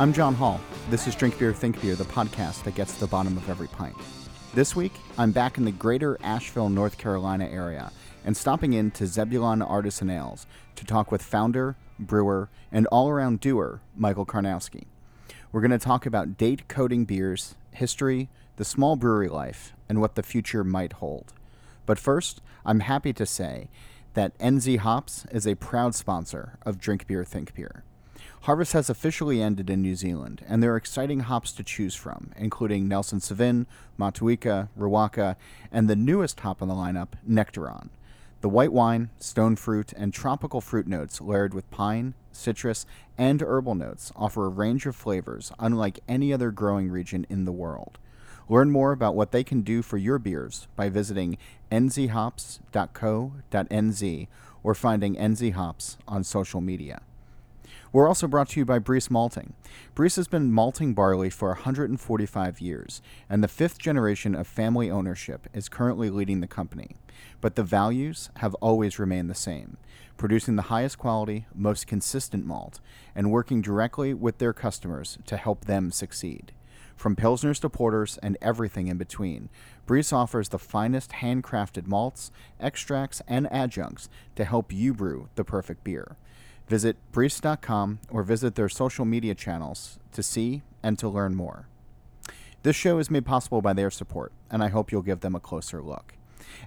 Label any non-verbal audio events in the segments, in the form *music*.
I'm John Holl. This is Drink Beer, Think Beer, the podcast that gets to the bottom of every pint. This week, I'm back in the greater Asheville, North Carolina area and stopping in to Zebulon Artisan Ales to talk with founder, brewer, and all around doer Michael Karnowski. We're going to talk about date coding beers, history, the small brewery life, and what the future might hold. But first, I'm happy to say that NZ Hops is a proud sponsor of Drink Beer, Think Beer. Harvest has officially ended in New Zealand, and there are exciting hops to choose from, including Nelson Sauvin, Motueka, Riwaka, and the newest hop on the lineup, Nectaron. The white wine, stone fruit, and tropical fruit notes layered with pine, citrus, and herbal notes offer a range of flavors unlike any other growing region in the world. Learn more about what they can do for your beers by visiting nzhops.co.nz or finding NZ Hops on social media. We're also brought to you by Briess Malting. Briess has been malting barley for 145 years, and the fifth generation of family ownership is currently leading the company. But the values have always remained the same producing the highest quality, most consistent malt, and working directly with their customers to help them succeed. From pilsners to porters and everything in between, Briess offers the finest handcrafted malts, extracts, and adjuncts to help you brew the perfect beer. Visit Briess.com or visit their social media channels to see and to learn more. This show is made possible by their support, and I hope you'll give them a closer look.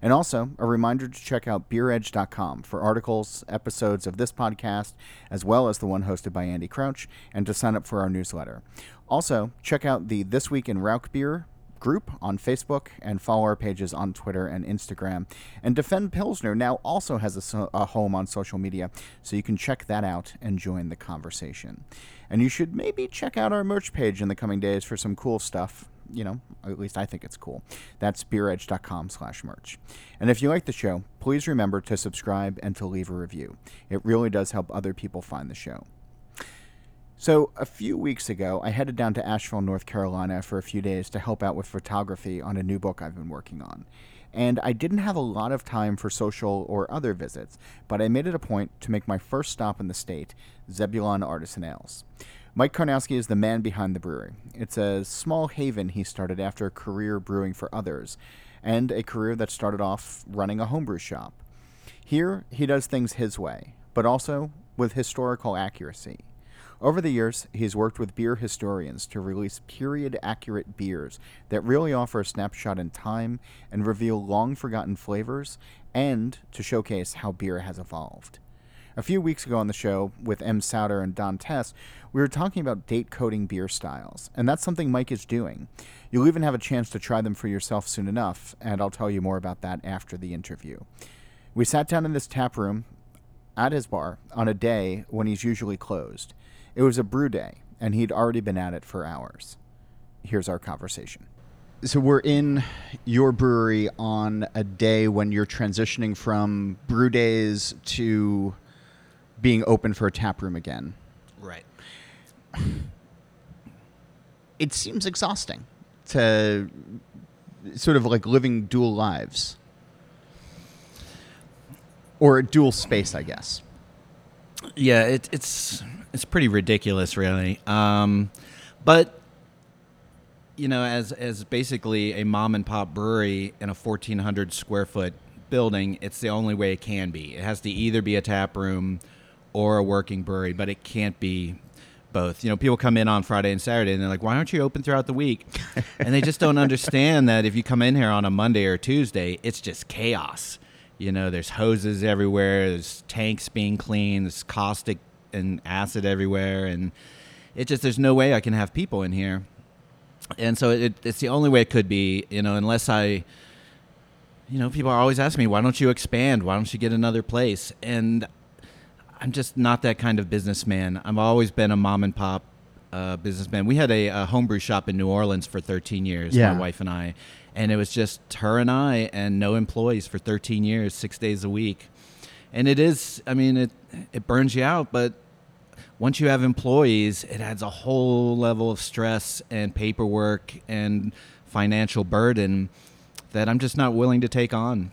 And also, a reminder to check out beeredge.com for articles, episodes of this podcast, as well as the one hosted by Andy Crouch, and to sign up for our newsletter. Also, check out the This Week in Rauch Beer group on Facebook and follow our pages on Twitter and Instagram. And Defend Pilsner now also has a, so- a, home on social media, so you can check that out and join the conversation. And you should maybe check out our merch page in the coming days for some cool stuff. You know, at least I think it's cool. That's beeredge.com slash merch. And if you like the show, please remember to subscribe and to leave a review. It really does help other people find the show. So, a few weeks ago, I headed down to Asheville, North Carolina for a few days to help out with photography on a new book I've been working on. And I didn't have a lot of time for social or other visits, but I made it a point to make my first stop in the state, Zebulon Artisan Ales. Mike Karnowski is the man behind the brewery. It's a small haven he started after a career brewing for others, and a career that started off running a homebrew shop. Here, he does things his way, but also with historical accuracy. Over the years, he's worked with beer historians to release period accurate beers that really offer a snapshot in time and reveal long forgotten flavors, and to showcase how beer has evolved. A few weeks ago on the show with Em Sauter and Don Tess, we were talking about date coding beer styles, and that's something Mike is doing. You'll even have a chance to try them for yourself soon enough, and I'll tell you more about that after the interview. We sat down in this tap room at his bar on a day when he's usually closed. It was a brew day, and he'd already been at it for hours. Here's our conversation. So we're in your brewery on a day when you're transitioning from brew days to being open for a tap room again. Right. *sighs* It seems exhausting to sort of like living dual lives or a dual space, I guess. Yeah, it, it's it's pretty ridiculous, really. Um, but you know, as as basically a mom and pop brewery in a 1,400 square foot building, it's the only way it can be. It has to either be a tap room or a working brewery, but it can't be both. You know, people come in on Friday and Saturday and they're like, "Why aren't you open throughout the week?" *laughs* and they just don't understand that if you come in here on a Monday or Tuesday, it's just chaos. You know, there's hoses everywhere, there's tanks being cleaned, there's caustic and acid everywhere, and it just there's no way I can have people in here. And so it, it's the only way it could be, you know, unless I you know, people are always asking me, why don't you expand? Why don't you get another place? And I'm just not that kind of businessman. I've always been a mom and pop uh, businessman. We had a, a, homebrew shop in New Orleans for 13 years, yeah. my wife and I, and it was just her and I and no employees for 13 years, six days a week. And it is, I mean, it it burns you out, but once you have employees, it adds a whole level of stress and paperwork and financial burden that I'm just not willing to take on.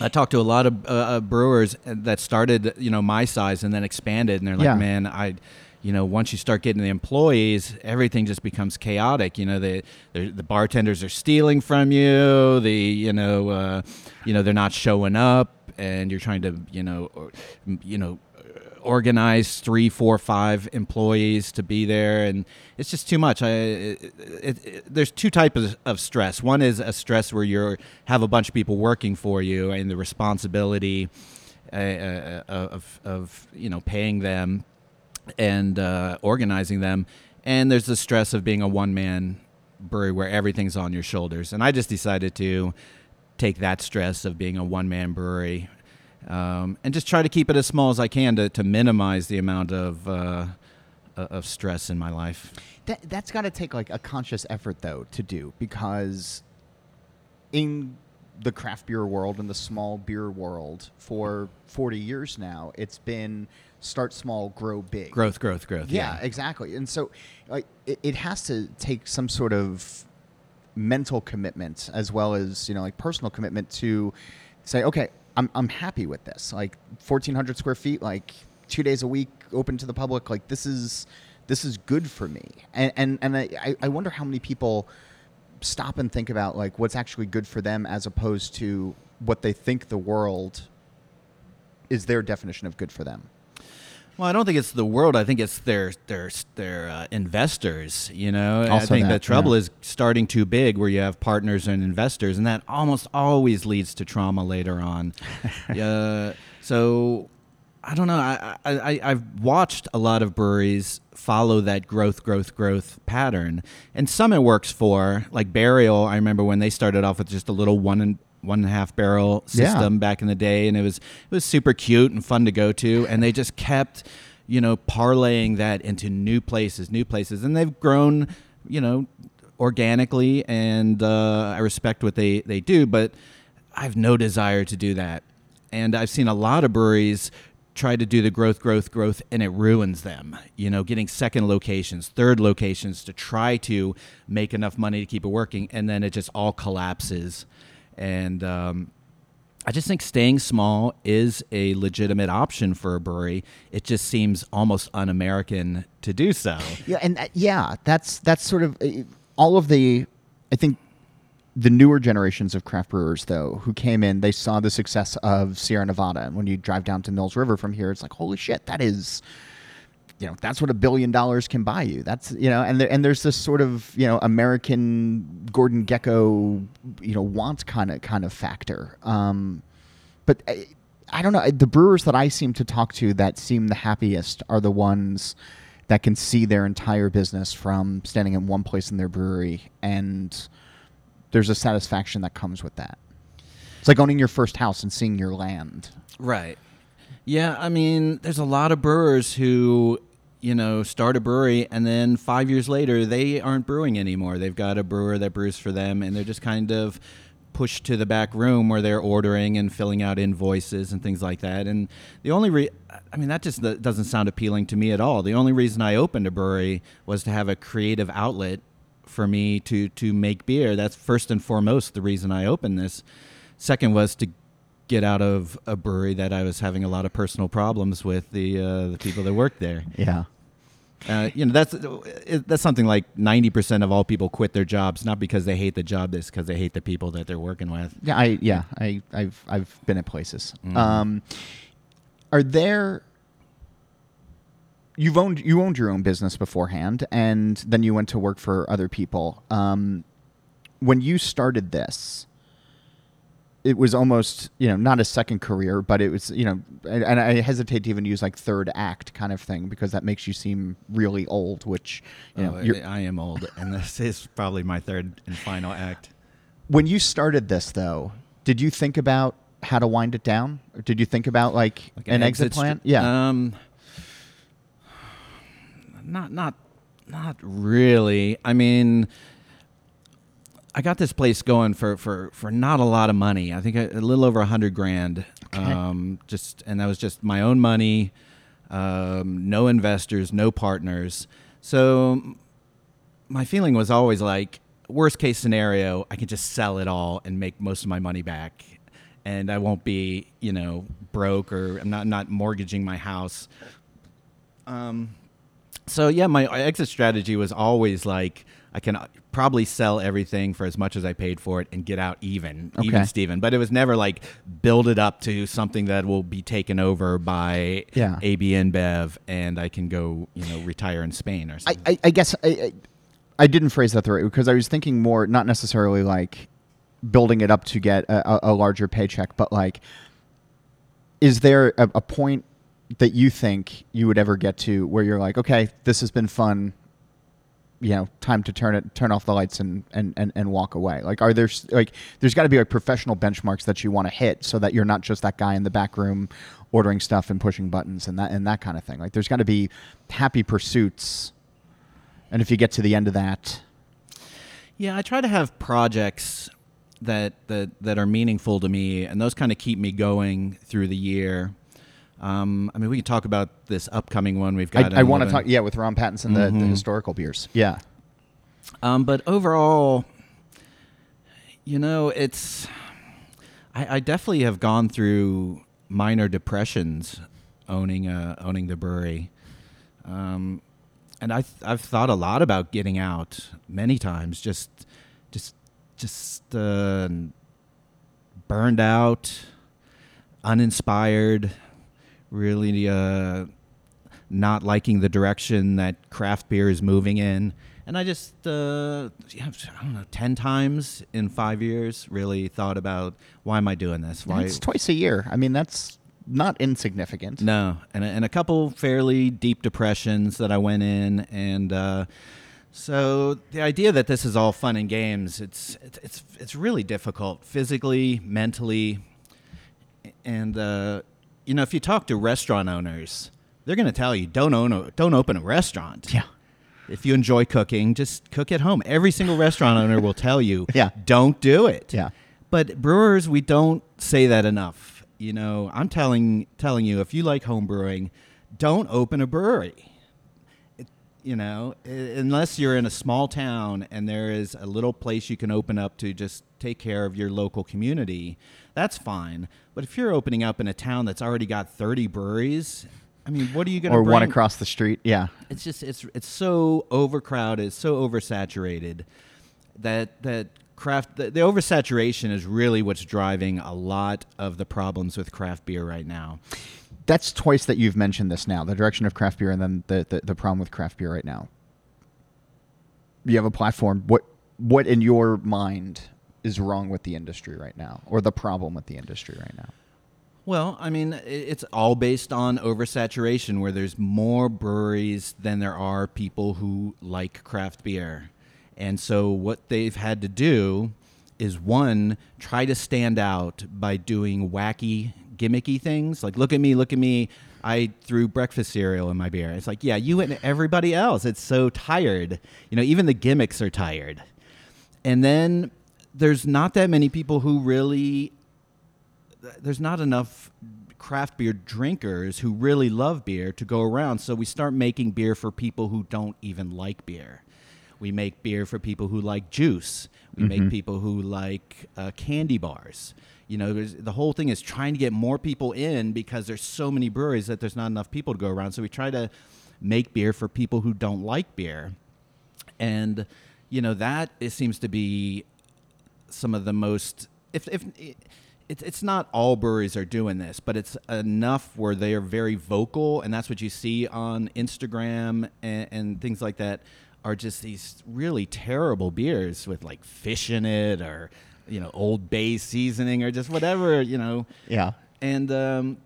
I talked to a lot of uh, uh brewers that started, you know, my size and then expanded, and they're like, Yeah. "Man, I, you know, once you start getting the employees, everything just becomes chaotic. You know, the the bartenders are stealing from you. The you know, uh, you know, they're not showing up, and you're trying to you know, or, you know, organize three, four, five employees to be there, and it's just too much. I, it, it, it, there's two types of stress. One is a stress where you have a bunch of people working for you, and the responsibility. Uh, uh, of, of you know paying them and uh, organizing them. And there's the stress of being a one man brewery where everything's on your shoulders. And I just decided to take that stress of being a one man brewery um, and just try to keep it as small as I can to, to minimize the amount of, uh, of stress in my life. That, that's got to take like a conscious effort though to do because in the craft beer world and the small beer world for 40 years now, it's been start small, grow big. Growth, growth, growth. Yeah, yeah. exactly. And so, like, it, it has to take some sort of mental commitment as well as you know, like personal commitment to say, okay, I'm I'm happy with this. Like 1,400 square feet, like two days a week, open to the public. Like this is this is good for me. And and and I I wonder how many people stop and think about like what's actually good for them as opposed to what they think the world is their definition of good for them. Well, I don't think it's the world. I think it's their their their uh, investors. You know, also I think that, the trouble yeah. is starting too big, where you have partners and investors, and that almost always leads to trauma later on. *laughs* uh, so, I don't know. I, I I've watched a lot of breweries follow that growth, growth, growth pattern, and some it works for. Like Burial, I remember when they started off with just a little one and one and a half barrel Yeah. system back in the day, and it was it was super cute and fun to go to, and they just kept, you know, parlaying that into new places, new places, and they've grown, you know, organically, and uh, I respect what they they do, but I have no desire to do that, and I've seen a lot of breweries try to do the growth growth growth and it ruins them you know getting second locations third locations to try to make enough money to keep it working and then it just all collapses and um, I just think staying small is a legitimate option for a brewery. It just seems almost un-American to do so. Yeah, and uh, yeah, that's that's sort of uh, all of the. I think the newer generations of craft brewers, though, who came in, they saw the success of Sierra Nevada, and when you drive down to Mills River from here, it's like, holy shit, that is. You know that's what a billion dollars can buy you. That's you know, and there, and there's this sort of you know American Gordon Gekko, you know, want kind of kind of factor. Um, but I, I don't know. The brewers that I seem to talk to that seem the happiest are the ones that can see their entire business from standing in one place in their brewery, and there's a satisfaction that comes with that. It's like owning your first house and seeing your land. Right. Yeah, I mean, there's a lot of brewers who, you know, start a brewery and then five years later they aren't brewing anymore. They've got a brewer that brews for them and they're just kind of pushed to the back room where they're ordering and filling out invoices and things like that. And the only re- I mean, that just doesn't sound appealing to me at all. The only reason I opened a brewery was to have a creative outlet for me to to make beer. That's first and foremost the reason I opened this. Second was to get out of a brewery that I was having a lot of personal problems with the uh, the people that worked there. Yeah. Uh, you know that's that's something like ninety percent of all people quit their jobs not because they hate the job, it's because they hate the people that they're working with. Yeah, I yeah, I I've I've been at places. Mhm. Um, are there? You've owned you owned your own business beforehand, and then you went to work for other people. Um, when you started this, it was almost you know not a second career, but it was you know, and, and I hesitate to even use like third act kind of thing because that makes you seem really old. Which you know, Oh, you're, I am old, and this is probably my third and final act. when you started this though, did you think about how to wind it down, or did you think about like, Like an, exit, str- plan? yeah. Um, not not not really. I mean, I got this place going for for for not a lot of money. I think a, a little over a hundred grand. Okay. Um, just and that was just my own money. Um, no investors, no partners. So my feeling was always like worst case scenario i can just sell it all and make most of my money back and i won't be you know broke or i'm not not mortgaging my house um so yeah, my exit strategy was always like I can probably sell everything for as much as I paid for it and get out even, Okay. even Steven. But it was never like build it up to something that will be taken over by Yeah. AB InBev and I can go, you know, retire in Spain or I, something. I, I guess I, I, I didn't phrase that the right because I was thinking more not necessarily like building it up to get a, a, a larger paycheck, but like, is there a, a point that you think you would ever get to where you're like, okay, this has been fun. You know, time to turn it, turn off the lights, and and and, and walk away. Like, are there like, there's got to be like professional benchmarks that you want to hit, so that you're not just that guy in the back room ordering stuff and pushing buttons and that and that kind of thing. Like, there's got to be happy pursuits and if you get to the end of that, Yeah, I try to have projects that that that are meaningful to me, and those kind of keep me going through the year. Um, I mean, we can talk about this upcoming one we've got. I, I want to talk. Yeah, with Ron Pattinson, the, the Mhm. historical beers. Yeah, Um, but overall, you know, it's I, I definitely have gone through minor depressions owning uh, owning the brewery, um, and I th- I've thought a lot about getting out many times. Just just just uh, burned out, uninspired, really uh, not liking the direction that craft beer is moving in. And I just, uh, yeah, I don't know, 10 times in five years really thought about why am I doing this? Why? it's twice a year. I mean, that's not insignificant. No, and a, and a couple fairly deep depressions that I went in, and uh, so the idea that this is all fun and games, it's it's it's, it's really difficult physically, mentally, and uh, you know if you talk to restaurant owners, they're going to tell you don't own a, don't open a restaurant. Yeah. If you enjoy cooking, just cook at home. Every single restaurant owner will tell you, *laughs* Yeah. don't do it. Yeah. But brewers, we don't say that enough. You know, I'm telling telling you, if you like home brewing, don't open a brewery. It, you know, unless you're in a small town and there is a little place you can open up to just take care of your local community, that's fine. But if you're opening up in a town that's already got 30 breweries, I mean, what are you going to Or bring? one across the street. Yeah. it's just it's it's so overcrowded, it's so oversaturated that that craft the, the oversaturation is really what's driving a lot of the problems with craft beer right now. That's twice that you've mentioned this now. The direction of craft beer, and then the the, the problem with craft beer right now. You have a platform. What what in your mind is wrong with the industry right now, or the problem with the industry right now? Well, I mean, it's all based on oversaturation, where there's more breweries than there are people who like craft beer. And so, what they've had to do is one, try to stand out by doing wacky, gimmicky things. Like, look at me, look at me. I threw breakfast cereal in my beer. It's like, yeah, you and everybody else. It's so tired. You know, even the gimmicks are tired. And then there's not that many people who really there's not enough craft beer drinkers who really love beer to go around. So we start making beer for people who don't even like beer. We make beer for people who like juice. We make people who like uh, candy bars. You know, there's, the whole thing is trying to get more people in because there's so many breweries that there's not enough people to go around. So we try to make beer for people who don't like beer. And, you know, that it seems to be some of the most if if it's it's not all breweries are doing this, but it's enough where they are very vocal, and that's what you see on Instagram and, and things like that. Are just these really terrible beers with like fish in it, or you know, Old Bay seasoning, or just whatever you know. Yeah. And um,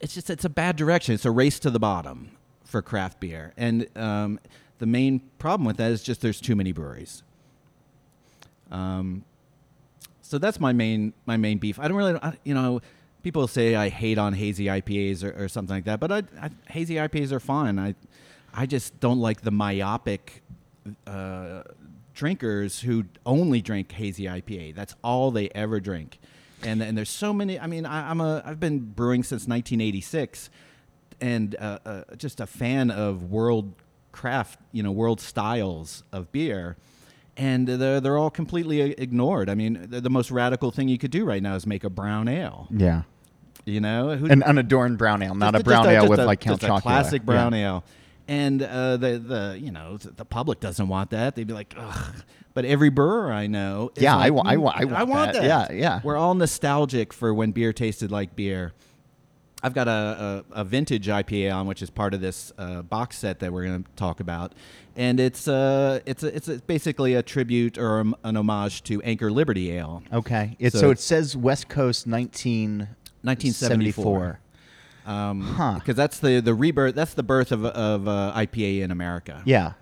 it's just it's a bad direction. It's a race to the bottom for craft beer, and um, the main problem with that is just there's too many breweries. Um, so that's my main my main beef. I don't really, I, you know, people say I hate on hazy IPAs or, or something like that, but I, I, hazy IPAs are fine. I I just don't like the myopic uh, drinkers who only drink hazy IPA. That's all they ever drink, and and there's so many. I mean, I, I'm a I've been brewing since 1986, and uh, uh, just a fan of world craft, you know, world styles of beer. And they're, they're all completely ignored. I mean, the, the most radical thing you could do right now is make a brown ale. Yeah. You know, Who- An unadorned brown ale, not a brown ale with a- like Count Chocula. classic brown yeah. ale. And uh, the the you know the public doesn't want that. They'd be like, ugh. But every brewer I know, is Yeah, I like, wa- I "Mm, wa- I want that." Yeah, yeah. We're all nostalgic for when beer tasted like beer. I've got a, a, a vintage IPA on, which is part of this uh, box set that we're going to talk about, and it's uh, it's a, it's a, basically a tribute or um, an homage to Anchor Liberty Ale, Okay. It, so, So- it says West Coast 19, 1974. Um, Huh. Because that's the the rebirth. That's the birth of of uh, IPA in America. Yeah.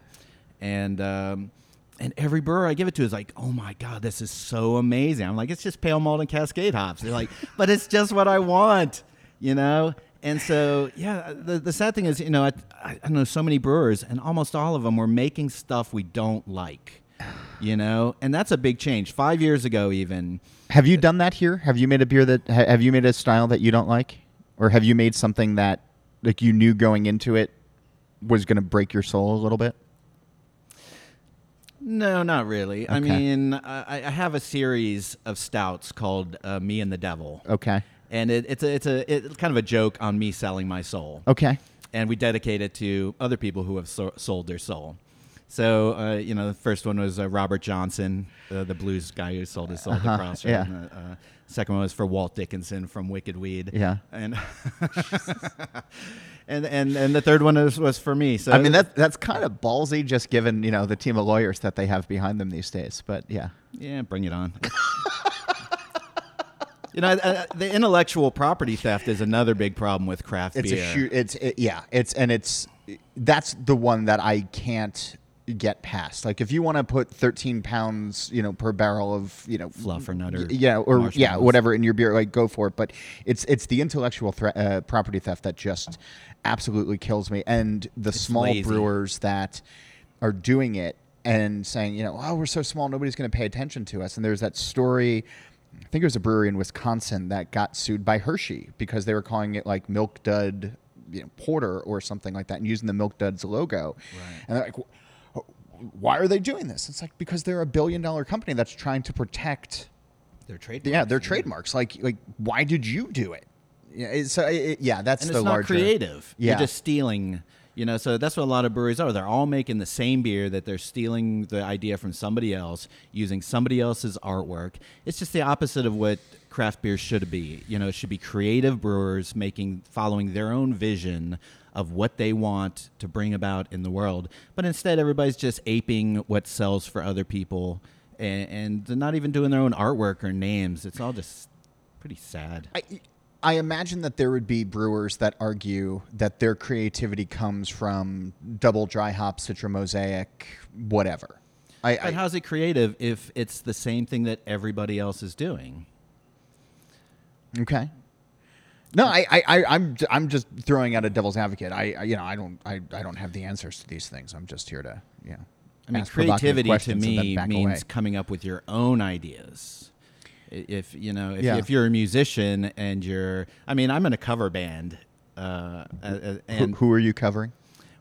and um, and every brewer I give it to is like, oh my god, this is so amazing. I'm like, it's just pale malt and Cascade hops. They're like, but it's just what I want, you know. And so, yeah, the, the sad thing is, you know, I, I know so many brewers, and almost all of them were making stuff we don't like, you know, and that's a big change. Five years ago, even, Have you done that here? Have you made a beer that ha- have you made a style that you don't like, or have you made something that like you knew going into it was going to break your soul a little bit? No, not really. I mean, I, I have a series of stouts called uh, "Me and the Devil," Okay. And it, it's a it's a it's kind of a joke on me selling my soul. Okay. and we dedicate it to other people who have so- sold their soul. So, uh, you know, the first one was uh, Robert Johnson, uh, the blues guy who sold his soul Uh-huh, to Crossroad. yeah. And, uh, uh, second one was for Walt Dickinson from Wicked Weed. Yeah. And *laughs* and and and the third one was, was for me. So I mean that that's kind of ballsy, just given you know the team of lawyers that they have behind them these days. But yeah. yeah, bring it on. *laughs* you know, uh, the intellectual property theft is another big problem with craft It's beer. a shoot. It's it, yeah. It's and it's that's the one that I can't get past. Like if you want to put 13 pounds, you know, per barrel of you know Fluffernutter y- yeah, or yeah, whatever in your beer, like go for it. But it's it's the intellectual thre- uh, property theft that just absolutely kills me. And the small lazy. brewers that are doing it and saying, you know, oh, we're so small, nobody's going to pay attention to us. And there's that story. I think it was a brewery in Wisconsin that got sued by Hershey because they were calling it like Milk Dud, you know, Porter or something like that, and using the Milk Duds logo. Right. And they're like, why are they doing this? It's like because they're a billion dollar company that's trying to protect, Their trade. yeah, their trademarks. Like, like why did you do it? Yeah, so uh, it, yeah, that's and the it's not larger. creative. Yeah. You're just stealing. You know, so that's what a lot of breweries are. They're all making the same beer that they're stealing the idea from somebody else, using somebody else's artwork. It's just the opposite of what craft beer should be. You know, it should be creative brewers making following their own vision of what they want to bring about in the world. But instead everybody's just aping what sells for other people and, and they're not even doing their own artwork or names. It's all just pretty sad. I, I imagine that there would be brewers that argue that their creativity comes from double dry hop, citra mosaic, whatever. I, But I how's it creative if it's the same thing that everybody else is doing? okay. No, I, I, I, I'm, I'm just throwing out a devil's advocate. I, I you know, I don't, I, I don't have the answers to these things. I'm just here to, you know, I mean, creativity to questions and then me means away. coming up with your own ideas. If you know, if, Yeah. if you're a musician and you're, I mean, I'm in a cover band, uh, uh, uh, Who, and who are you covering?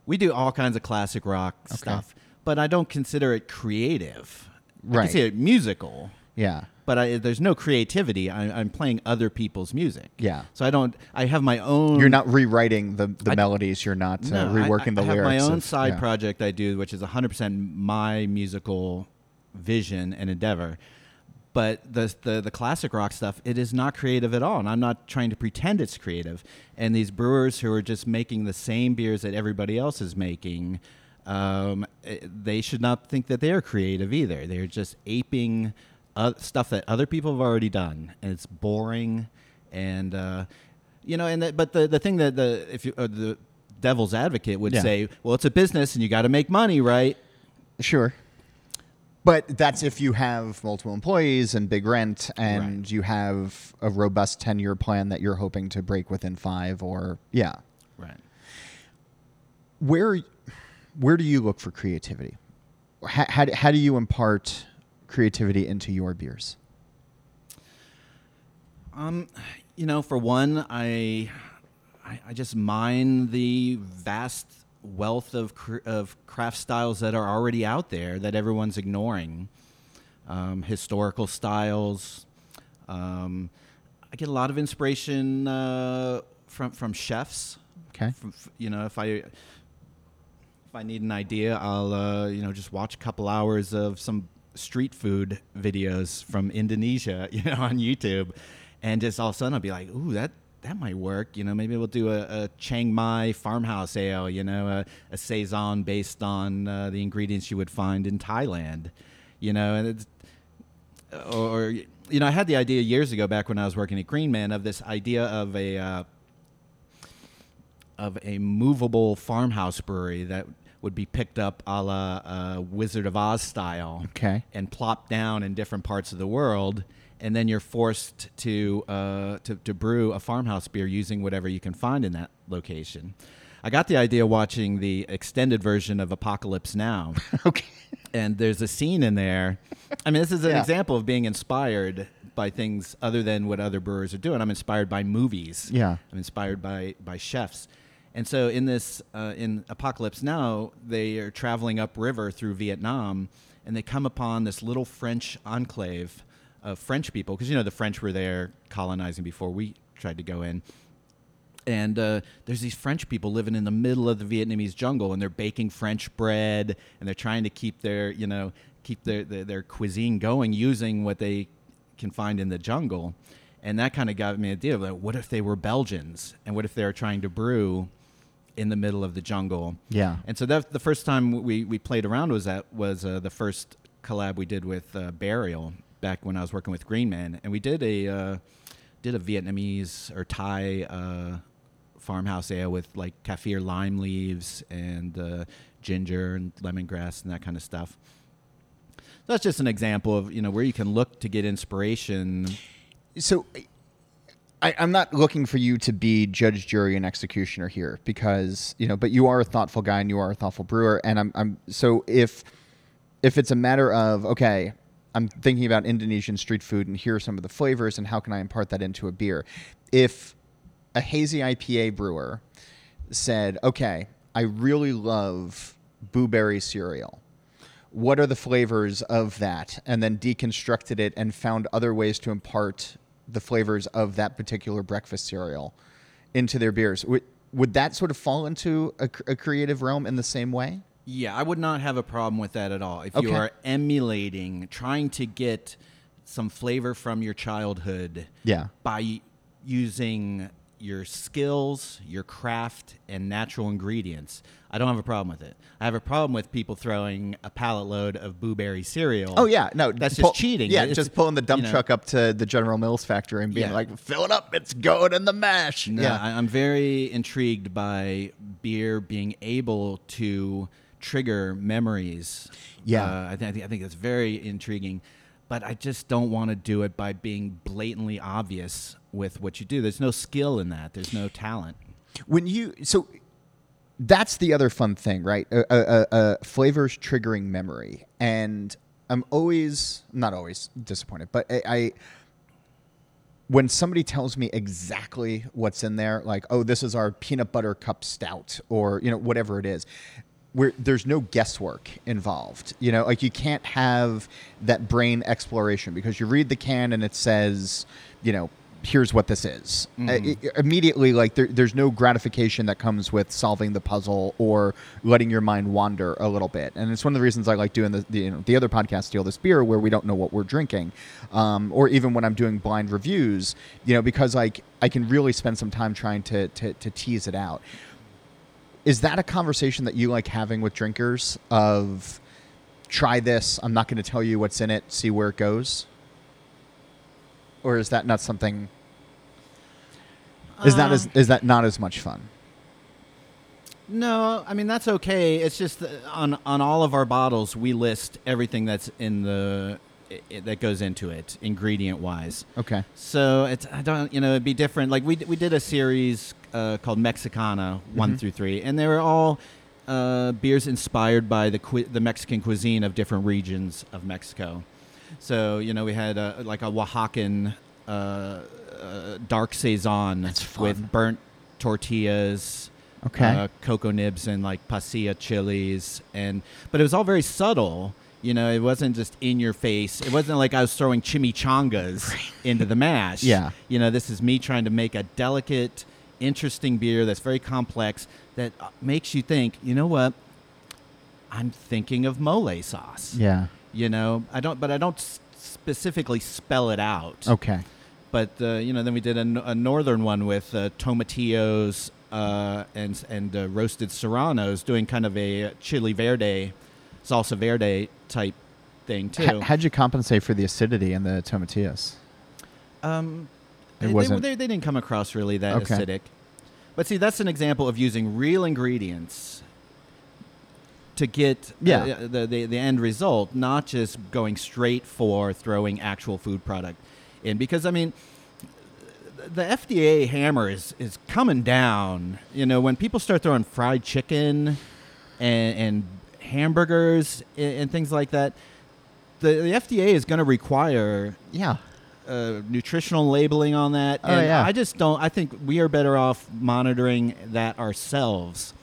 we do all kinds of classic rock stuff, but I don't consider it creative. Right. I consider it musical, Yeah. but I, there's no creativity. I, I'm playing other people's music. Yeah. So I don't. I have my own. You're not rewriting the, the I- melodies. You're not uh, No, I- reworking I, the I have lyrics. my own of- side yeah. project I do, which is 100% my musical vision and endeavor. But the, the the classic rock stuff, it is not creative at all, and I'm not trying to pretend it's creative. And these brewers who are just making the same beers that everybody else is making, um, eh, they should not think that they are creative either. They're just aping uh, stuff that other people have already done, and it's boring. And uh, you know, and the, but the the thing that the if you uh, the devil's advocate would Yeah. say, well, it's a business and you got to make money, right? Sure. But that's if you have multiple employees and big rent and Right. you have a robust 10 year plan that you're hoping to break within five or, yeah. Right. Where, where do you look for creativity? How, how, how do you impart creativity into your beers? Um, you know, for one, I, I, I just mine the vast wealth of cr- of craft styles that are already out there that everyone's ignoring. Um, historical styles. Um, I get a lot of inspiration uh, from from chefs. Okay. From, you know, if I if I need an idea, I'll uh, you know just watch a couple hours of some street food videos from Indonesia, *laughs* you know, on YouTube, and just all of a sudden I'll be like, ooh, that that might work. You know, maybe we'll do a, a Chiang Mai farmhouse ale. You know, a, a saison based on uh, the ingredients you would find in Thailand. You know, and it's or you know, I had the idea years ago back when I was working at Green Man of this idea of a uh, of a movable farmhouse brewery that would be picked up a la uh, Wizard of Oz style, Okay. and plopped down in different parts of the world, and then you're forced to uh, to, to brew a farmhouse beer using whatever you can find in that location. I got the idea watching the extended version of Apocalypse Now *laughs* Okay. and there's a scene in there. I mean, this is an Yeah. example of being inspired by things other than what other brewers are doing. I'm inspired by movies. Yeah. I'm inspired by by chefs. And so in this uh, in Apocalypse Now, they are traveling upriver through Vietnam, and they come upon this little French enclave of French people because you know the French were there colonizing before we tried to go in and uh, there's these French people living in the middle of the Vietnamese jungle, and they're baking French bread, and they're trying to keep their, you know, keep their their, their cuisine going using what they can find in the jungle, and that kind of got me an idea of like, what if they were Belgians, and what if they were trying to brew in the middle of the jungle? Yeah. And so that the first time we, we played around was that was uh, the first collab we did with uh, Burial back when I was working with Green Man, and we did a uh, did a Vietnamese or Thai uh, farmhouse ale with like kaffir lime leaves and uh, ginger and lemongrass and that kind of stuff. So That's just an example of you know where you can look to get inspiration. so I, I'm not looking for you to be judge, jury, and executioner here because you know, but you are a thoughtful guy and you are a thoughtful brewer, and I'm, I'm so if if it's a matter of okay, I'm thinking about Indonesian street food and here are some of the flavors and how can I impart that into a beer. If a hazy IPA brewer said, okay, I really love blueberry cereal. What are the flavors of that? and then deconstructed it and found other ways to impart the flavors of that particular breakfast cereal into their beers. Would, would that sort of fall into a, a creative realm in the same way Yeah, I would not have a problem with that at all. If you are emulating, trying to get some flavor from your childhood Yeah. by using your skills, your craft, and natural ingredients, I don't have a problem with it. I have a problem with people throwing a pallet load of blueberry cereal. oh yeah no that's pull- just cheating. yeah It's- just pulling the dump you know, truck up to the general mills factory and being Yeah. like fill it up it's going in the mash No, yeah I, I'm very intrigued by beer being able to trigger memories. Yeah. uh, I, th- I think I think that's very intriguing, but I just don't want to do it by being blatantly obvious with what you do. There's no skill in that. There's no talent. when you so that's the other fun thing right uh, uh, uh, flavors triggering memory and i'm always not always disappointed but I, I when somebody tells me exactly what's in there like oh this is our peanut butter cup stout or you know whatever it is where there's no guesswork involved you know like you can't have that brain exploration because you read the can and it says you know here's what this is. Uh, i- immediately like there, there's no gratification that comes with solving the puzzle or letting your mind wander a little bit. And it's one of the reasons i like doing the, the, you know, the other podcast steal this beer where we don't know what we're drinking um, or even when i'm doing blind reviews you know because like i can really spend some time trying to, to, to tease it out is that a conversation that you like having with drinkers of try this i'm not going to tell you what's in it see where it goes or is that not something is that uh, as, is that not as much fun No, I mean that's okay. It's just on on all of our bottles we list everything that's in the i i- that goes into it ingredient wise. okay So it's I don't you know it'd be different. Like we we did a series uh, called Mexicana one through three, and they were all uh, beers inspired by the cui- the Mexican cuisine of different regions of Mexico. So you know we had uh, like a Oaxacan uh, uh, dark saison with burnt tortillas. Okay. Uh, cocoa nibs and like pasilla chilies and but it was all very subtle you know it wasn't just in your face it wasn't like i was throwing chimichangas into the mash *laughs* Yeah. you know this is me trying to make a delicate interesting beer that's very complex that uh, makes you think you know what I'm thinking of mole sauce. Yeah. You know, I don't, but I don't specifically spell it out. Okay. But uh, you know, then we did a northern one with uh, tomatillos uh, and and uh, roasted serranos, doing kind of a chili verde, salsa verde type thing too. H- how'd you compensate for the acidity in the tomatillas? Um, It they, wasn't- they, they didn't come across really that Okay. acidic. But see, that's an example of using real ingredients to get uh, Yeah. the, the the end result, not just going straight for throwing actual food product in. Because I mean, the FDA hammer is is coming down. You know, when people start throwing fried chicken and, and hamburgers and, and things like that, the, the FDA is going to require Yeah. uh, nutritional labeling on that. Oh, and yeah. I just don't. I think we are better off monitoring that ourselves.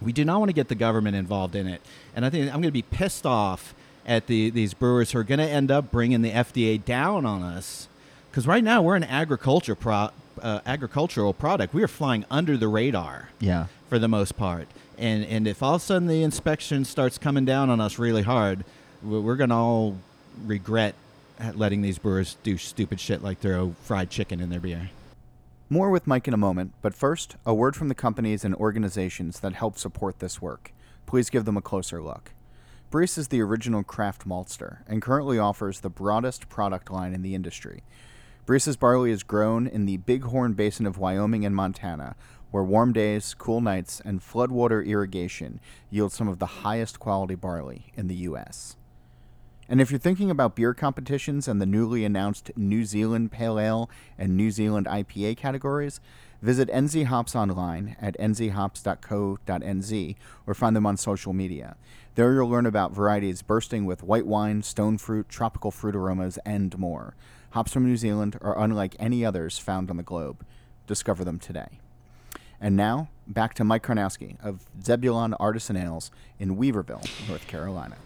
We do not want to get the government involved in it, and I think I'm going to be pissed off at the these brewers who are going to end up bringing the FDA down on us. Because right now we're an agriculture pro, uh, agricultural product. We are flying under the radar Yeah. for the most part. And and if all of a sudden the inspection starts coming down on us really hard, we- we're gonna all regret letting these brewers do stupid shit like throw fried chicken in their beer. More with Mike in a moment, but first, a word from the companies and organizations that help support this work. Please give them a closer look. Briess is the original craft maltster and currently offers the broadest product line in the industry. Briess's barley is grown in the Bighorn Basin of Wyoming and Montana, where warm days, cool nights, and floodwater irrigation yield some of the highest quality barley in the U.S. And if you're thinking about beer competitions and the newly announced New Zealand Pale Ale and New Zealand IPA categories, visit NZ Hops online at nzhops.co.nz or find them on social media. There you'll learn about varieties bursting with white wine, stone fruit, tropical fruit aromas, and more. Hops from New Zealand are unlike any others found on the globe. Discover them today. And now, back to Mike Karnowski of Zebulon Artisan Ales in Weaverville, North Carolina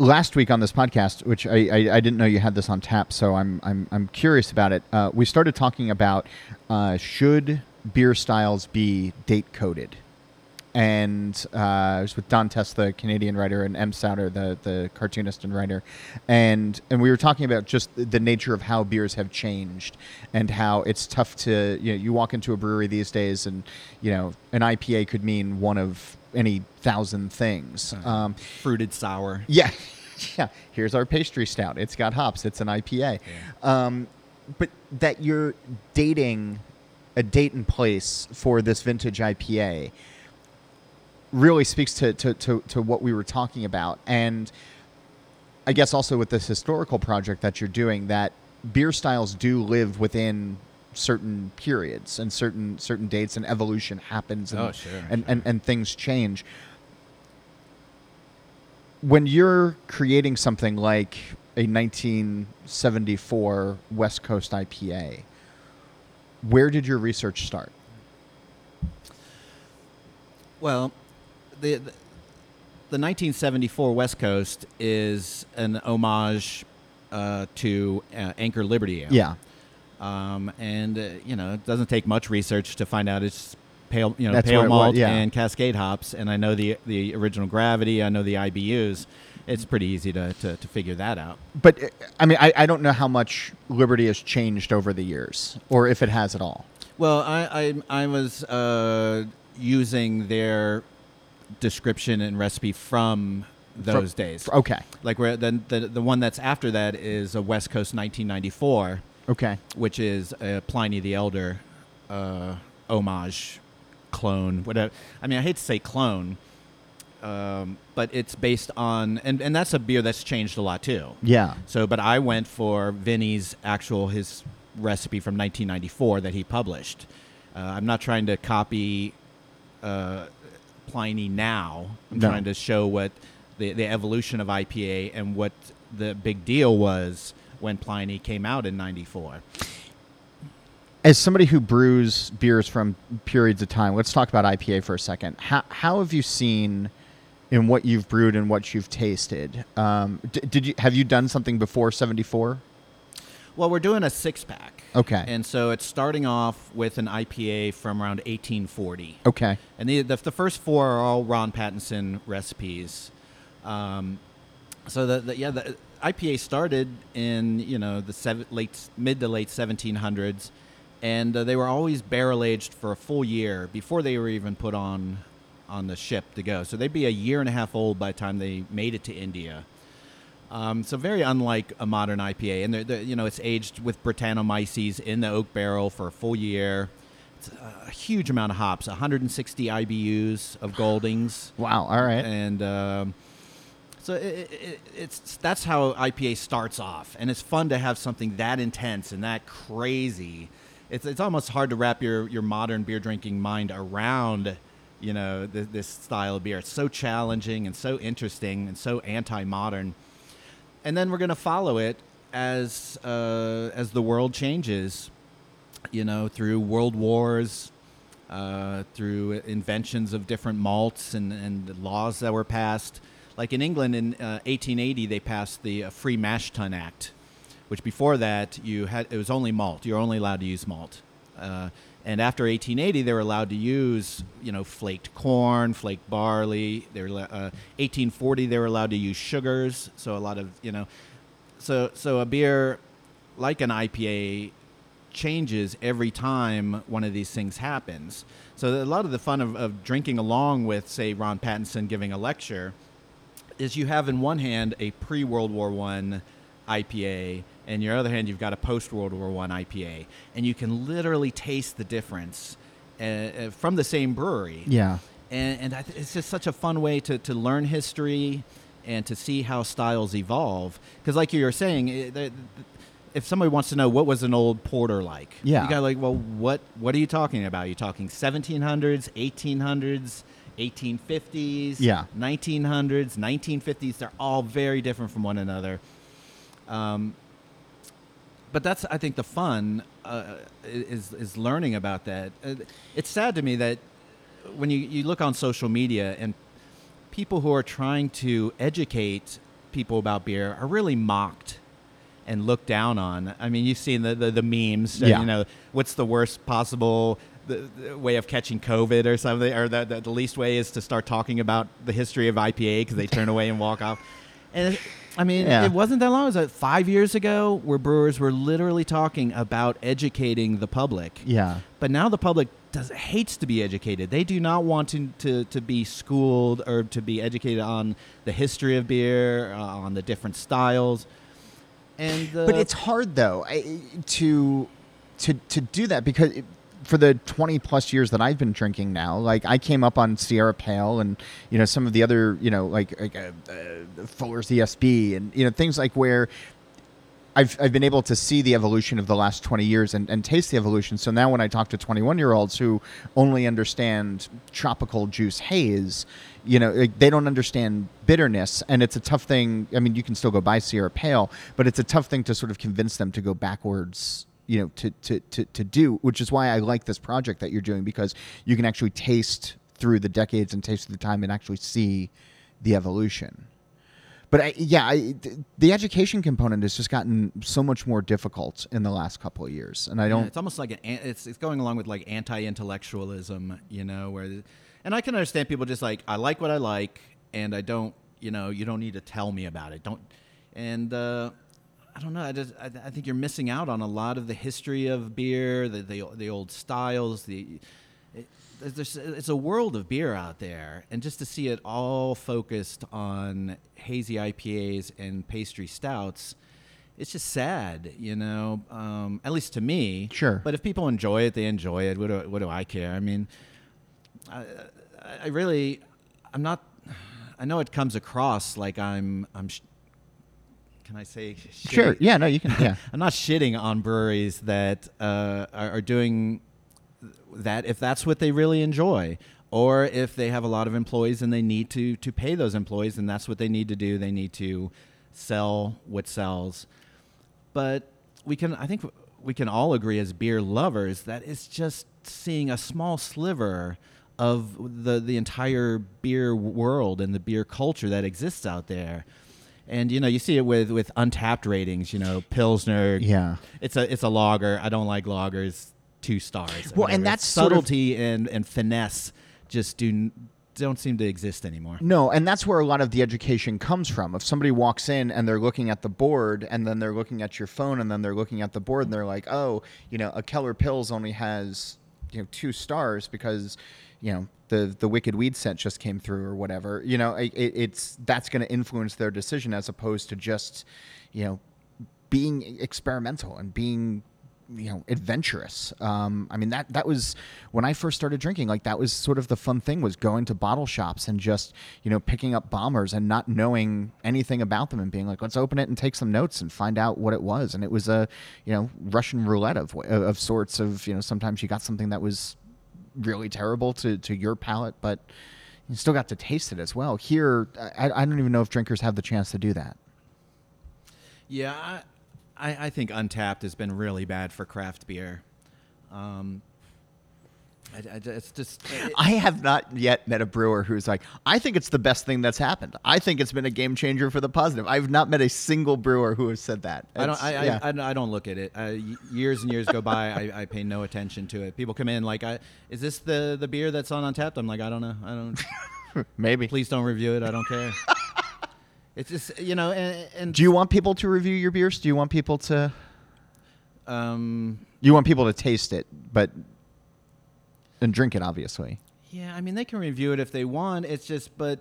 last week on this podcast, which I, I, I didn't know you had this on tap, so I'm I'm, I'm curious about it. Uh, we started talking about uh, should beer styles be date coded, and uh, I was with Don Tess, the Canadian writer, and Em Sauter, the the cartoonist and writer, and and we were talking about just the nature of how beers have changed and how it's tough to you know you walk into a brewery these days and you know an IPA could mean one of any thousand things. Um, Fruited sour. yeah, *laughs* yeah. Here's our pastry stout. It's got hops. It's an IPA. Um, but that you're dating a date and place for this vintage IPA really speaks to, to, to, to what we were talking about. And I guess also with this historical project that you're doing, that beer styles do live within certain periods and certain certain dates and evolution happens and, Oh, sure, and, sure. and, and things change when you're creating something like a 1974 West Coast IPA, where did your research start? Well, the, the the 1974 West Coast is an homage uh, to uh, Anchor Liberty. Ale. Yeah, Um, and uh, you know, it doesn't take much research to find out it's pale, you know, That's pale it was, malt yeah. and Cascade hops. And I know the the original gravity. I know the IBUs. It's pretty easy to, to, to figure that out. but I mean, I, I don't know how much Liberty has changed over the years, or if it has at all. Well, I I, I was uh, using their description and recipe from those days. Okay, Like where then the the one that's after that is a West Coast 1994. okay, which is a Pliny the Elder uh, homage clone. Whatever. I mean, I hate to say clone, um, but it's based on, and, and that's a beer that's changed a lot too. yeah, So, but I went for Vinnie's actual his recipe from 1994 that he published. Uh, I'm not trying to copy uh, Pliny now. I'm No. trying to show what the the evolution of IPA and what the big deal was when Pliny came out in '94. as somebody who brews beers from periods of time, let's talk about IPA for a second. How how have you seen in what you've brewed and what you've tasted? Um, d- did you have you done something before seventy four? Well, we're doing a six pack. Okay. And so it's starting off with an IPA from around 1840. Okay. And the, the, the first four are all Ron Pattinson recipes. Um, so the, the yeah the IPA started in you know the seven, late mid to late 1700s, and uh, they were always barrel aged for a full year before they were even put on on the ship to go. So they'd be a year and a half old by the time they made it to India. Um, so very unlike a modern IPA, and they're, they're, you know it's aged with Brettanomyces in the oak barrel for a full year. It's a huge amount of hops, 160 IBUs of Goldings. *sighs* Wow. All right. And um, so it, it, it's that's how IPA starts off, and it's fun to have something that intense and that crazy. It's it's almost hard to wrap your your modern beer drinking mind around, you know, th- this style of beer. It's so challenging and so interesting and so anti-modern. And then we're gonna follow it as uh, as the world changes, you know, through world wars, uh, through inventions of different malts and, and laws that were passed. Like in England in uh, 1880, they passed the uh, Free Mash Tun Act, which before that you had it was only malt. You're only allowed to use malt. And after 1880, they were allowed to use you know flaked corn, flaked barley. They were uh, 1840 they were allowed to use sugars. So a lot of you know, so so a beer like an IPA changes every time one of these things happens. So a lot of the fun of, of drinking along with, say, Ron Pattinson giving a lecture, is you have in one hand a pre World War One IPA, and your other hand you've got a post World War One IPA, and you can literally taste the difference uh, uh, from the same brewery. Yeah. And, and I th- it's just such a fun way to, to learn history and to see how styles evolve. Because, like you were saying, it, the, if somebody wants to know what was an old porter like, Yeah. you got like, well, what what are you talking about? Are you talking 1700s, 1800s, 1850s, Yeah. 1900s, 1950s? They're all very different from one another. Um, but that's I think the fun uh, is is learning about that. Uh, It's sad to me that when you, you look on social media and people who are trying to educate people about beer are really mocked and looked down on. I mean, you've seen the the, the memes. uh, Yeah. You know, what's the worst possible the, the way of catching COVID or something, or that the, the least way is to start talking about the history of IPA because they turn away and walk off. And I mean, Yeah. it wasn't that long. It was like five years ago where brewers were literally talking about educating the public. Yeah. But now the public does hates to be educated. They do not want to, to, to be schooled or to be educated on the history of beer, uh, on the different styles. And uh, but it's hard though I- to to to do that because it, for the 20 plus years that I've been drinking now, like I came up on Sierra Pale and you know some of the other you know like, like uh, uh, Fuller's ESB and you know things like where I've, I've been able to see the evolution of the last 20 years and, and taste the evolution. So now when I talk to 21 year olds who only understand tropical juice haze, you know, like, they don't understand bitterness. And it's a tough thing. I mean, you can still go buy Sierra Pale, but it's a tough thing to sort of convince them to go backwards, you know, to, to, to, to do, which is why I like this project that you're doing because you can actually taste through the decades and taste through the time and actually see the evolution but I, yeah, I, the education component has just gotten so much more difficult in the last couple of years, and I don't. it's almost like an an- it's it's going along with like anti-intellectualism, you know, where and I can understand people just like I like what I like and I don't, you know, you don't need to tell me about it. Don't and uh I don't know. I just I, I think you're missing out on a lot of the history of beer, the the, the old styles, the it, there's, it's a world of beer out there, and just to see it all focused on hazy IPAs and pastry stouts, it's just sad, you know. Um, at least to me. Sure. But if people enjoy it, they enjoy it. What do what do I care? I mean, I, I really, I'm not. I know it comes across like I'm. I'm. Can I say? Sure. Yeah. No. You can. Yeah. *laughs* I'm not shitting on breweries that uh, are, are doing that if that's what they really enjoy, or if they have a lot of employees and they need to to pay those employees, and that's what they need to do. They need to sell what sells. But we can, I think, we can all agree as beer lovers that it's just seeing a small sliver of the the entire beer world and the beer culture that exists out there. And you know, you see it with with Untappd ratings. You know, Pilsner. Yeah. it's a it's a lager. I don't like lagers. Two stars. Well, and that's sort of- subtlety and and finesse just do don't seem to exist anymore. No, and that's where a lot of the education comes from. If somebody walks in and they're looking at the board and then they're looking at your phone and then they're looking at the board and they're like, "Oh, you know, a Keller Pils only has, you know, two stars because, you know, the the Wicked Weed scent just came through or whatever." You know, it, it's that's going to influence their decision as opposed to just, you know, being experimental and being you know adventurous um, i mean that that was when i first started drinking like that was sort of the fun thing was going to bottle shops and just you know picking up bombers and not knowing anything about them and being like let's open it and take some notes and find out what it was and it was a you know russian roulette of of sorts of you know sometimes you got something that was really terrible to to your palate but you still got to taste it as well here i, I don't even know if drinkers have the chance to do that Yeah, I, I, think Untappd has been really bad for craft beer. Um, I, I- it's just it- I have not yet met a brewer who's like, I think it's the best thing that's happened. I think it's been a game changer for the positive. I've not met a single brewer who has said that. I don't. I, yeah. I, I, I don't look at it. Uh, years and years go by. I, I pay no attention to it. People come in like, I, "Is this the the beer that's on Untappd?" I'm like, "I don't know. I don't. *laughs* Maybe. Please don't review it. I don't care." *laughs* it's just you know, and, and Do you want people to review your beers? Do you want people to? um, You want people to taste it, but and drink it, obviously. Yeah, I mean they can review it if they want. It's just, but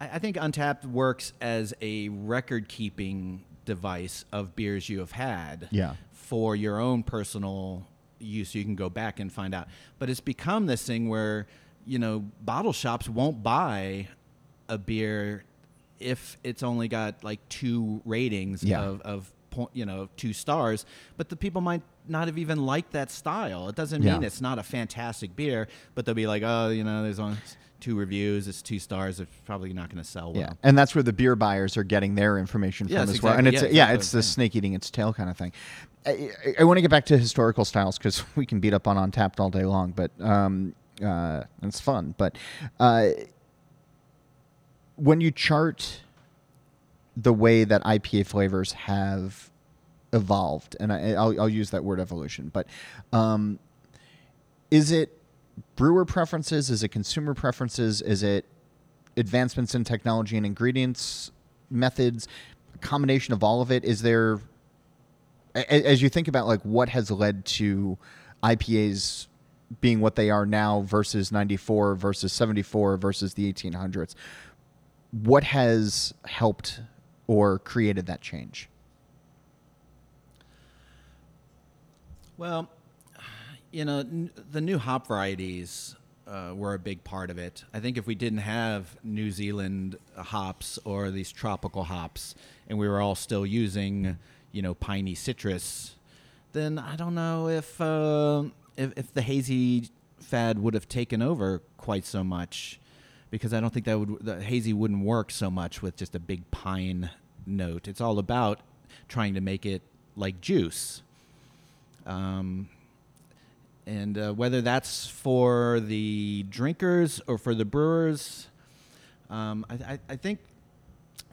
I, I think Untappd works as a record-keeping device of beers you have had. Yeah. For your own personal use, you can go back and find out. But it's become this thing where you know bottle shops won't buy a beer if it's only got like two ratings Yeah. of, of point, you know two stars. But the people might not have even liked that style. It doesn't mean Yeah. it's not a fantastic beer, but they'll be like, oh, you know, there's only two reviews, it's two stars, it's probably not going to sell well. Yeah, and that's where the beer buyers are getting their information from as well. And it's exactly. yeah, Yeah, it's the snake eating its tail kind of thing. I, I, I want to get back to historical styles because *laughs* we can beat up on Untappd all day long, but um, uh, it's fun. But uh, when you chart the way that IPA flavors have evolved, and I, I'll, I'll use that word evolution, but um, is it brewer preferences? Is it consumer preferences? Is it advancements in technology and ingredients methods? Combination of all of it. Is there, a- as you think about like what has led to IPAs being what they are now versus 94 versus 74 versus the 1800s, what has helped or created that change? Well, you know, n- the new hop varieties uh, were a big part of it. I think if we didn't have New Zealand hops or these tropical hops, and we were all still using, you know, piney citrus, then I don't know if uh, if, if the hazy fad would have taken over quite so much, because I don't think that would the hazy wouldn't work so much with just a big pine note. It's all about trying to make it like juice. Um, and uh, whether that's for the drinkers or for the brewers, um, I, I, I think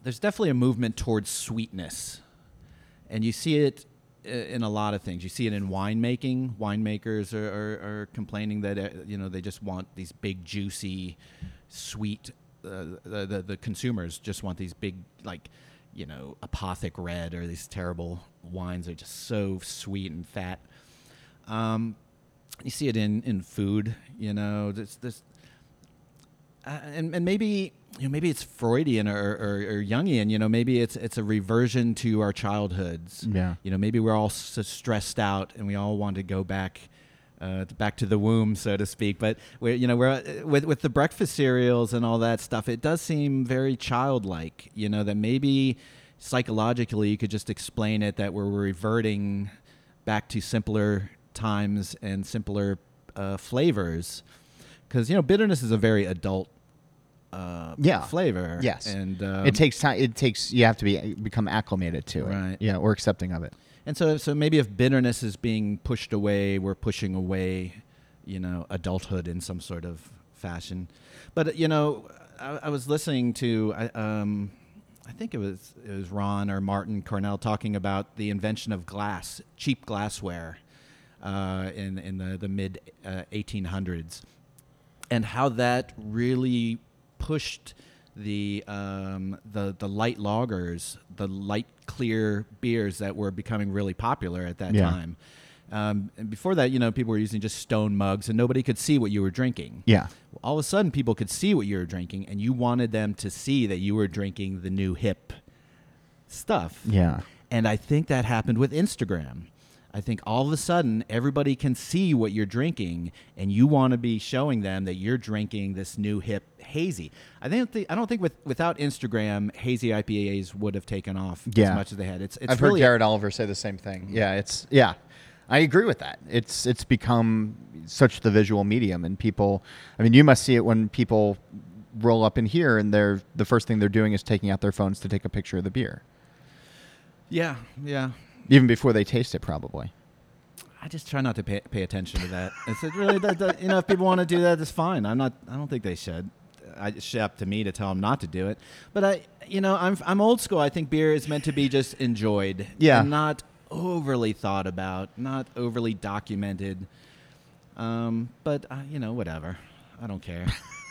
there's definitely a movement towards sweetness, and you see it in a lot of things. You see it in winemaking. Winemakers are, are, are complaining that uh, you know they just want these big, juicy, sweet. Uh, the, the the consumers just want these big, like you know, apothic red or these terrible wines. They're just so sweet and fat. Um, you see it in, in food, you know, this uh, and, and maybe you know maybe it's Freudian or, or, or Jungian. You know, maybe it's it's a reversion to our childhoods. Yeah. You know, maybe we're all so stressed out and we all want to go back. Uh, back to the womb, so to speak, but we're you know we're uh, with with the breakfast cereals and all that stuff. It does seem very childlike, you know, that maybe psychologically you could just explain it that we're reverting back to simpler times and simpler uh, flavors because you know bitterness is a very adult uh, Yeah. flavor. Yes. and um, it takes time. It takes you have to be become acclimated to it, Right. Yeah, or accepting of it. and so so maybe if bitterness is being pushed away, we're pushing away, you know, adulthood in some sort of fashion. But you know, I, I was listening to I, um, I think it was it was Ron or Martyn Cornell talking about the invention of glass, cheap glassware, uh, in in the the mid uh, 1800s. and how that really pushed the um, the the light lagers, the light clear beers that were becoming really popular at that Yeah. time. Um, and before that, you know, people were using just stone mugs, and nobody could see what you were drinking. Yeah. All of a sudden, people could see what you were drinking, and you wanted them to see that you were drinking the new hip stuff. Yeah. And I think that happened with Instagram. I think all of a sudden everybody can see what you're drinking, and you want to be showing them that you're drinking this new hip hazy. I think I don't think with without Instagram, hazy IPAs would have taken off Yeah. as much as they had. It's it's I've really heard Garrett Oliver say the same thing. Mm-hmm. Yeah, it's yeah. I agree with that. It's it's become such the visual medium and people I mean you must see it when people roll up in here and they're the first thing they're doing is taking out their phones to take a picture of the beer. yeah yeah. Even before they taste it probably. I just try not to pay, pay attention to that. It's really that, that- you know if people want to do that, it's fine. I'm not. I don't think they should. I, it's up to me to tell them not to do it. But I, you know, I'm I'm old school. I think beer is meant to be just enjoyed. Yeah. And not overly thought about, not overly documented. Um, but uh, you know, whatever. I don't care. *laughs*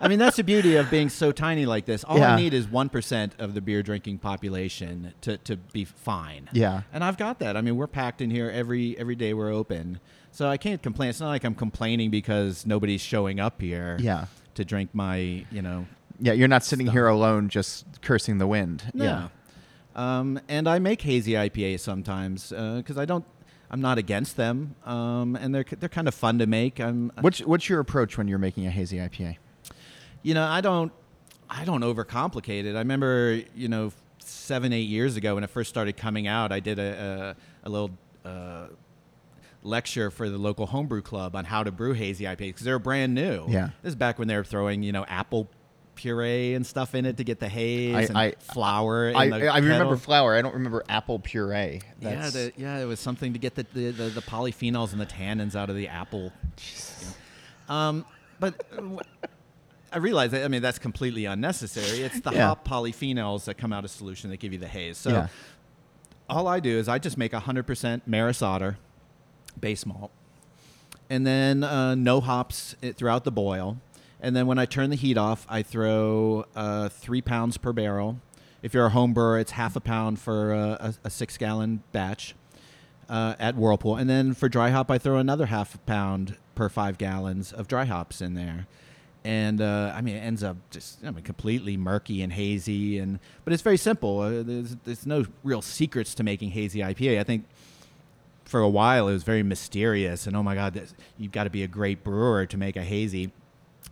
I mean, that's the beauty of being so tiny like this. All Yeah. I need is one percent of the beer drinking population to, to be fine. Yeah. And I've got that. I mean, we're packed in here every every day we're open. So I can't complain. It's not like I'm complaining because nobody's showing up here Yeah. to drink my, you know. Yeah, you're not sitting here alone just cursing the wind. No. Yeah. Um, and I make hazy IPA sometimes because I don't. I'm not against them, um, and they're they're kind of fun to make. I'm, What's what's your approach when you're making a hazy IPA? you know, I don't, I don't overcomplicate it. I remember, you know, seven, eight years ago when it first started coming out, I did a, a, a little uh, lecture for the local homebrew club on how to brew hazy IPAs because they were brand new. Yeah. this is back when they were throwing, you know, apple puree and stuff in it to get the haze I- and I- flour. in I, the I remember flour. I don't remember apple puree. Yeah, the, yeah, it was something to get the, the, the, the polyphenols and the tannins out of the apple. Um, but uh, I realize that, I mean, that's completely unnecessary. It's the Yeah. hop polyphenols that come out of solution that give you the haze. So Yeah. all I do is I just make 100% Maris Otter base malt and then uh, no hops throughout the boil. And then when I turn the heat off, I throw uh, three pounds per barrel. If you're a home brewer, it's half a pound for a, a, six gallon batch uh, at Whirlpool. And then for dry hop, I throw another half a pound per five gallons of dry hops in there. And uh, I mean, it ends up just I mean, completely murky and hazy, and but it's very simple. Uh, there's there's no real secrets to making hazy IPA. I think for a while it was very mysterious, and oh my god, this, you've got to be a great brewer to make a hazy.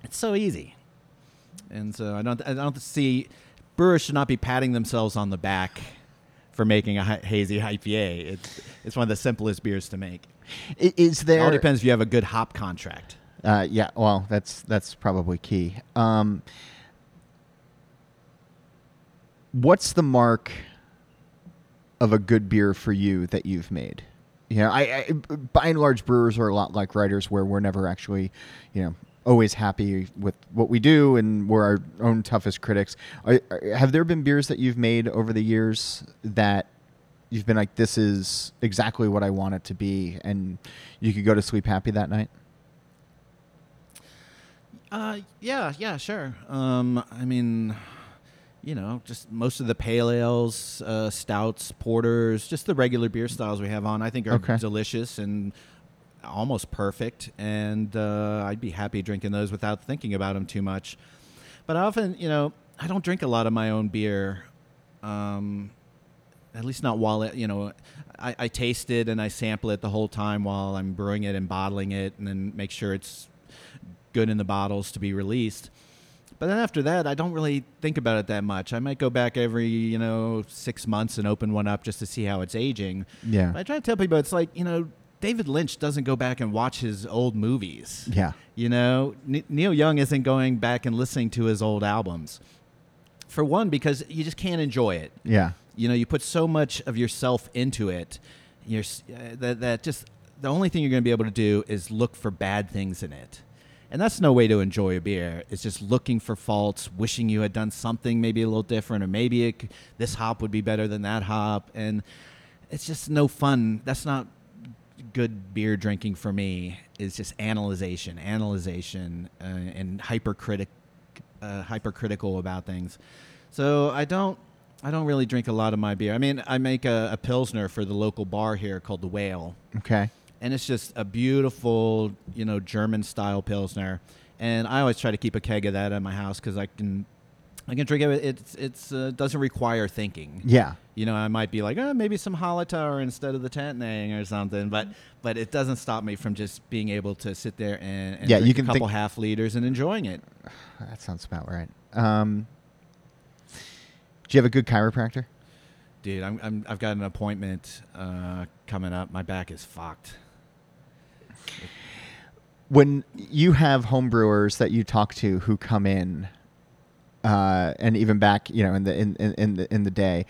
It's so easy, and so I don't I don't see brewers should not be patting themselves on the back for making a hazy IPA. It's it's one of the simplest beers to make. Is It all depends if you have a good hop contract. Uh, yeah, well, that's that's probably key. Um, what's the mark of a good beer for you that you've made? You know, I, I by and large brewers are a lot like writers, where we're never actually, you know, always happy with what we do, and we're our own toughest critics. Are, are- have there been beers that you've made over the years that you've been like, this is exactly what I want it to be, and you could go to sleep happy that night? Uh, yeah, yeah, sure. Um, I mean, you know, just most of the pale ales, uh, stouts, porters, just the regular beer styles we have on, I think are Okay. delicious and almost perfect. And uh, I'd be happy drinking those without thinking about them too much. But I often, you know, I don't drink a lot of my own beer. Um, at least not while it, you know, I, I taste it and I sample it the whole time while I'm brewing it and bottling it, and then make sure it's good in the bottles to be released. But then after that, I don't really think about it that much. I might go back every, you know, six months and open one up just to see how it's aging. Yeah. But I try to tell people it's like, you know, David Lynch doesn't go back and watch his old movies. Yeah. You know, N- Neil Young isn't going back and listening to his old albums. For one, because you just can't enjoy it. Yeah. You know, you put so much of yourself into it. You're uh, that that just the only thing you're going to be able to do is look for bad things in it. And that's no way to enjoy a beer. It's just looking for faults, wishing you had done something maybe a little different, or maybe it, this hop would be better than that hop. And it's just no fun. That's not good beer drinking for me is just analyzation, analyzation, uh, and hypercritic, uh, hypercritical about things. So I don't, I don't really drink a lot of my beer. I mean, I make a, a pilsner for the local bar here called the Whale, Okay. and it's just a beautiful, you know, German style pilsner. And I always try to keep a keg of that at my house because I can, I can drink it. It's it's uh, doesn't require thinking Yeah. you know, I might be like, oh, maybe some Hallertauer instead of the Tettnang or something, but but it doesn't stop me from just being able to sit there and, and Yeah, you can a couple half liters and enjoying it. *sighs* That sounds about right. Um, do you have a good chiropractor? Dude, I'm, I'm I've got an appointment uh, coming up. My back is fucked. when you have homebrewers that you talk to who come in, uh, and even back, you know, in the in, in, in the in the day,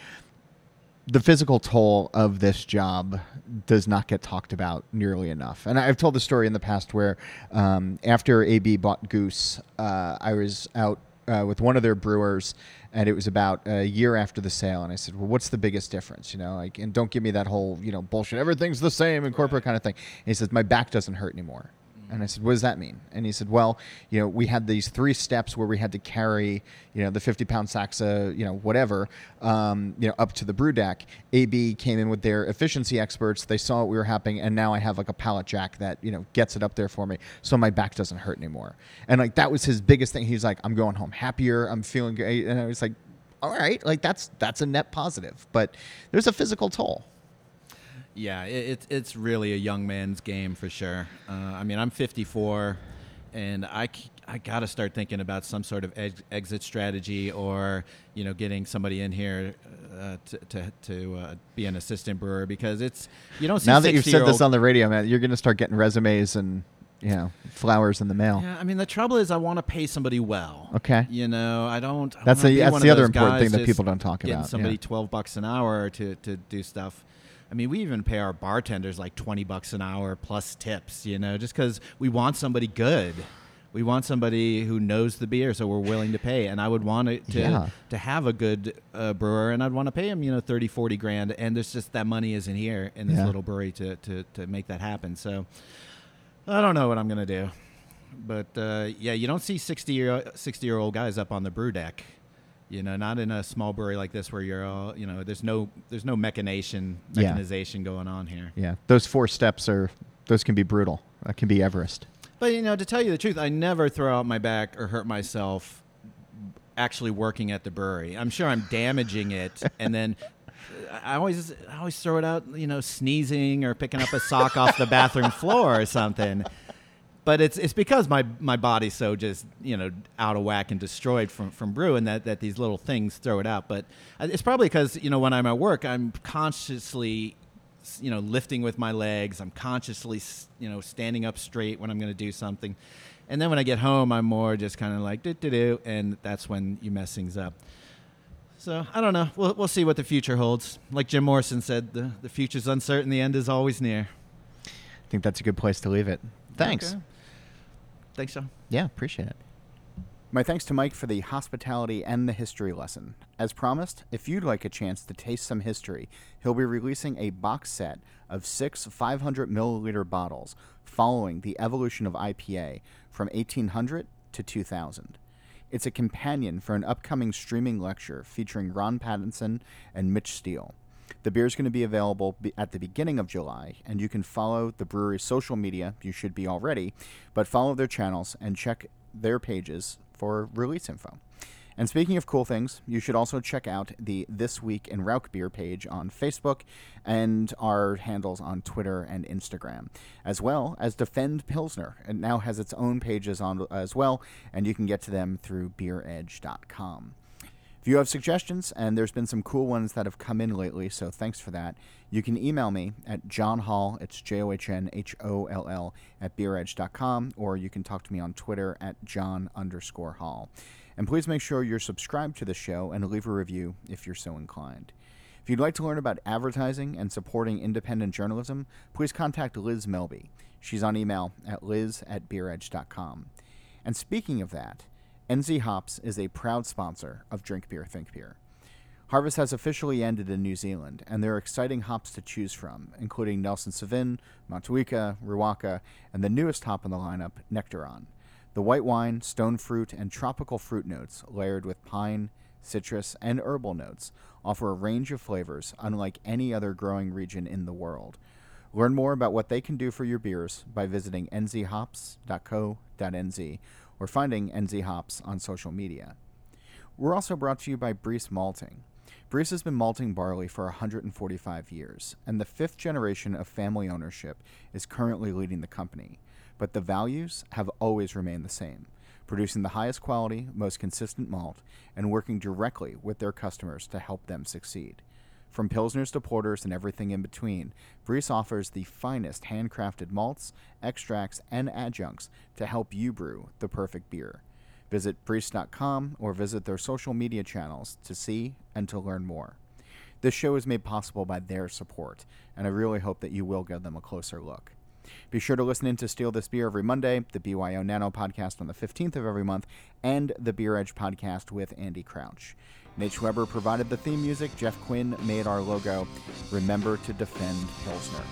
the physical toll of this job does not get talked about nearly enough. And I've told the story in the past where um, after AB bought Goose, uh, I was out uh, with one of their brewers, and it was about a year after the sale. And I said, "Well, what's the biggest difference? You know, like, and don't give me that whole you know bullshit. Everything's the same in corporate kind of thing." And he says, "My back doesn't hurt anymore." And I said, "What does that mean?" And he said, "Well, you know, we had these three steps where we had to carry, you know, the 50-pound sacks, uh, you know, whatever, um, you know, up to the brew deck. AB came in with their efficiency experts. They saw what we were happening, and now I have like a pallet jack that you know gets it up there for me, so my back doesn't hurt anymore. And like that was his biggest thing. He's like, I'm going home happier. I'm feeling great. And I was like, all right, like that's that's a net positive, but there's a physical toll. Yeah, it, it's it's really a young man's game for sure. Uh, I mean, I'm 54, and I I got to start thinking about some sort of ex- exit strategy, or you know, getting somebody in here uh, to to, to uh, be an assistant brewer because it's you don't see now that you've said this on the radio, man, you're going to start getting resumes and you know flowers in the mail. Yeah, I mean the trouble is I want to pay somebody well. Okay. You know, I don't. I That's the- that's the other important thing that people don't talk getting about, Somebody yeah. twelve bucks an hour to to do stuff. I mean, we even pay our bartenders like twenty bucks an hour plus tips. You know, just because we want somebody good. We want somebody who knows the beer, so we're willing to pay. And I would want to Yeah. to have a good uh, brewer, and I'd want to pay him, you know, 30, 40 grand. And there's just that money isn't here in this Yeah. little brewery to, to to make that happen. So I don't know what I'm gonna do, but uh, yeah, you don't see 60 year 60 year old guys up on the brew deck. You know, not in a small brewery like this where you're all, you know, there's no there's no mechanization Yeah. mechanization going on here. Yeah, those four steps are those can be brutal. That can be Everest. But you know, to tell you the truth, I never throw out my back or hurt myself actually working at the brewery. I'm sure I'm damaging it, *laughs* and then I always I always throw it out, you know, sneezing or picking up a sock off the bathroom floor or something. But it's it's because my my body's so just you know out of whack and destroyed from from brewing that that these little things throw it out. But it's probably because you know when I'm at work, I'm consciously you know lifting with my legs. I'm consciously you know standing up straight when I'm going to do something. And then when I get home, I'm more just kind of like do do do, and that's when you mess things up. So I don't know. We'll we'll see what the future holds. Like Jim Morrison said, the the future's uncertain. The end is always near. I think that's a good place to leave it. Thanks. Okay. Thanks, Sean. Yeah, appreciate it. My thanks to Mike for the hospitality and the history lesson. As promised, if you'd like a chance to taste some history, he'll be releasing a box set of six 500 milliliter bottles following the evolution of IPA from 1800 to 2000. It's a companion for an upcoming streaming lecture featuring Ron Pattinson and Mitch Steele. The beer is going to be available at the beginning of July, and you can follow the brewery's social media. You should be already, but follow their channels and check their pages for release info. And speaking of cool things, you should also check out the This Week in Rauk Beer page on Facebook and our handles on Twitter and Instagram, as well as Defend Pilsner. It now has its own pages on as well, and you can get to them through beeredge.com. If you have suggestions, and there's been some cool ones that have come in lately, so thanks for that, you can email me at John Holl, it's J O H N H O L L, at beeredge.com, or you can talk to me on Twitter at John underscore Holl. And please make sure you're subscribed to the show and leave a review if you're so inclined. If you'd like to learn about advertising and supporting independent journalism, please contact Liz Melby. She's on email at liz at beeredge.com. And speaking of that, NZ Hops is a proud sponsor of Drink Beer, Think Beer. Harvest has officially ended in New Zealand, and there are exciting hops to choose from, including Nelson Sauvin, Motueka, Riwaka, and the newest hop in the lineup, Nectaron. The white wine, stone fruit, and tropical fruit notes, layered with pine, citrus, and herbal notes, offer a range of flavors unlike any other growing region in the world. Learn more about what they can do for your beers by visiting nzhops.co.nz or finding NZ Hops on social media. We're also brought to you by Briess Malting. Briess has been malting barley for 145 years, and the fifth generation of family ownership is currently leading the company. But the values have always remained the same producing the highest quality, most consistent malt, and working directly with their customers to help them succeed. From Pilsners to Porters and everything in between, Briess offers the finest handcrafted malts, extracts, and adjuncts to help you brew the perfect beer. Visit Briess.com or visit their social media channels to see and to learn more. This show is made possible by their support, and I really hope that you will give them a closer look. Be sure to listen in to Steal This Beer every Monday, the BYO Nano podcast on the 15th of every month, and the Beer Edge podcast with Andy Crouch. Nate Weber provided the theme music. Jeff Quinn made our logo. Remember to defend Pilsner.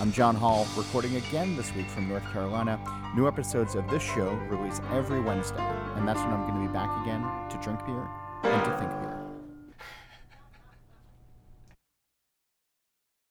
I'm John Holl, recording again this week from North Carolina. New episodes of this show release every Wednesday, and that's when I'm going to be back again to drink beer and to think beer.